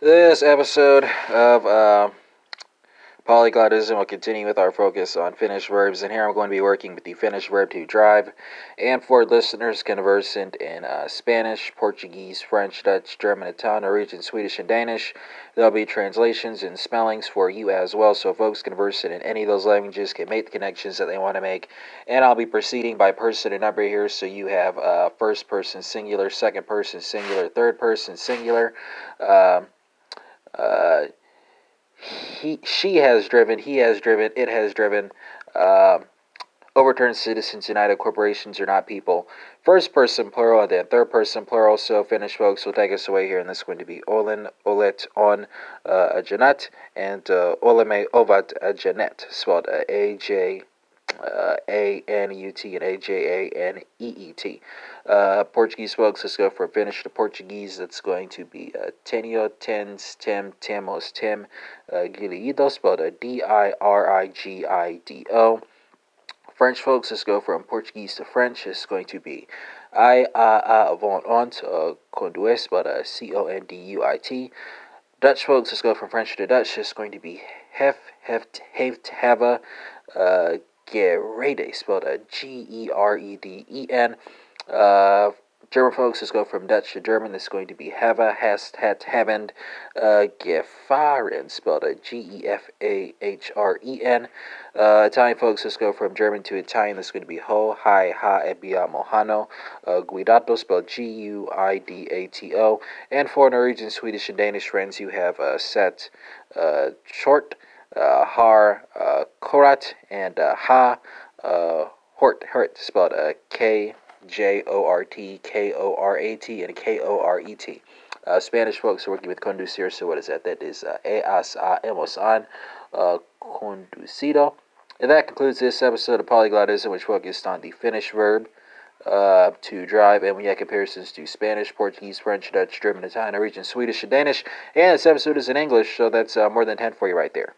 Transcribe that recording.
This episode of uh, Polyglotism will continue with our focus on Finnish verbs, and here I'm going to be working with the Finnish verb to drive. And for listeners conversant in uh, Spanish, Portuguese, French, Dutch, German, Italian, Norwegian, Swedish, and Danish, there'll be translations and spellings for you as well, so folks conversant in any of those languages can make the connections that they want to make. And I'll be proceeding by person and number here, so you have uh, first person singular, second person singular, third person singular. Um, uh, he, she has driven, he has driven, it has driven. Uh, overturned citizens united corporations are not people. First person plural and then third person plural. So Finnish folks will take us away here, and this is going to be Olin, Olet, On, uh, Janet, and uh, Oleme, Ovat, Janet, spelled uh, A J uh, A N U T and A J A N E E T. Uh, Portuguese folks, let's go for Finnish to Portuguese. That's going to be uh, Tenio, Tens, Tem, Temos, Tim, uh, Dirigido, spelled uh, D I R I G I D O. French folks, let's go from Portuguese to French. It's going to be I, A, A, Vont, Ont, uh, uh, C O N D U I T. Dutch folks, let's go from French to Dutch. It's going to be Hef, Heft, Heft, Hava, uh, Gereden, spelled G E R E D E N. Uh, German folks, let's go from Dutch to German. This is going to be Hava, Hast, Hat, Havend, uh, Gefahren, spelled G E F A H R E N. Uh, Italian folks, let's go from German to Italian. This is going to be Ho, Hi, Ha, Ebia, Mohano. Uh, Guidato, spelled G U I D A T O. And for Norwegian, Swedish, and Danish friends, you have uh, Set, uh, Short, uh, Har, Korat, and uh, Ha, uh, Hort, Hort, spelled uh, K J O R T, K O R A T, and K O R E T. Uh, Spanish folks working with conducir, so what is that? That is uh, eas a hemos an uh, conducido. And that concludes this episode of Polyglotism, which focused on the Finnish verb uh, to drive, and we had comparisons to Spanish, Portuguese, French, Dutch, German, Italian, Norwegian, Swedish, and Danish. And this episode is in English, so that's uh, more than 10 for you right there.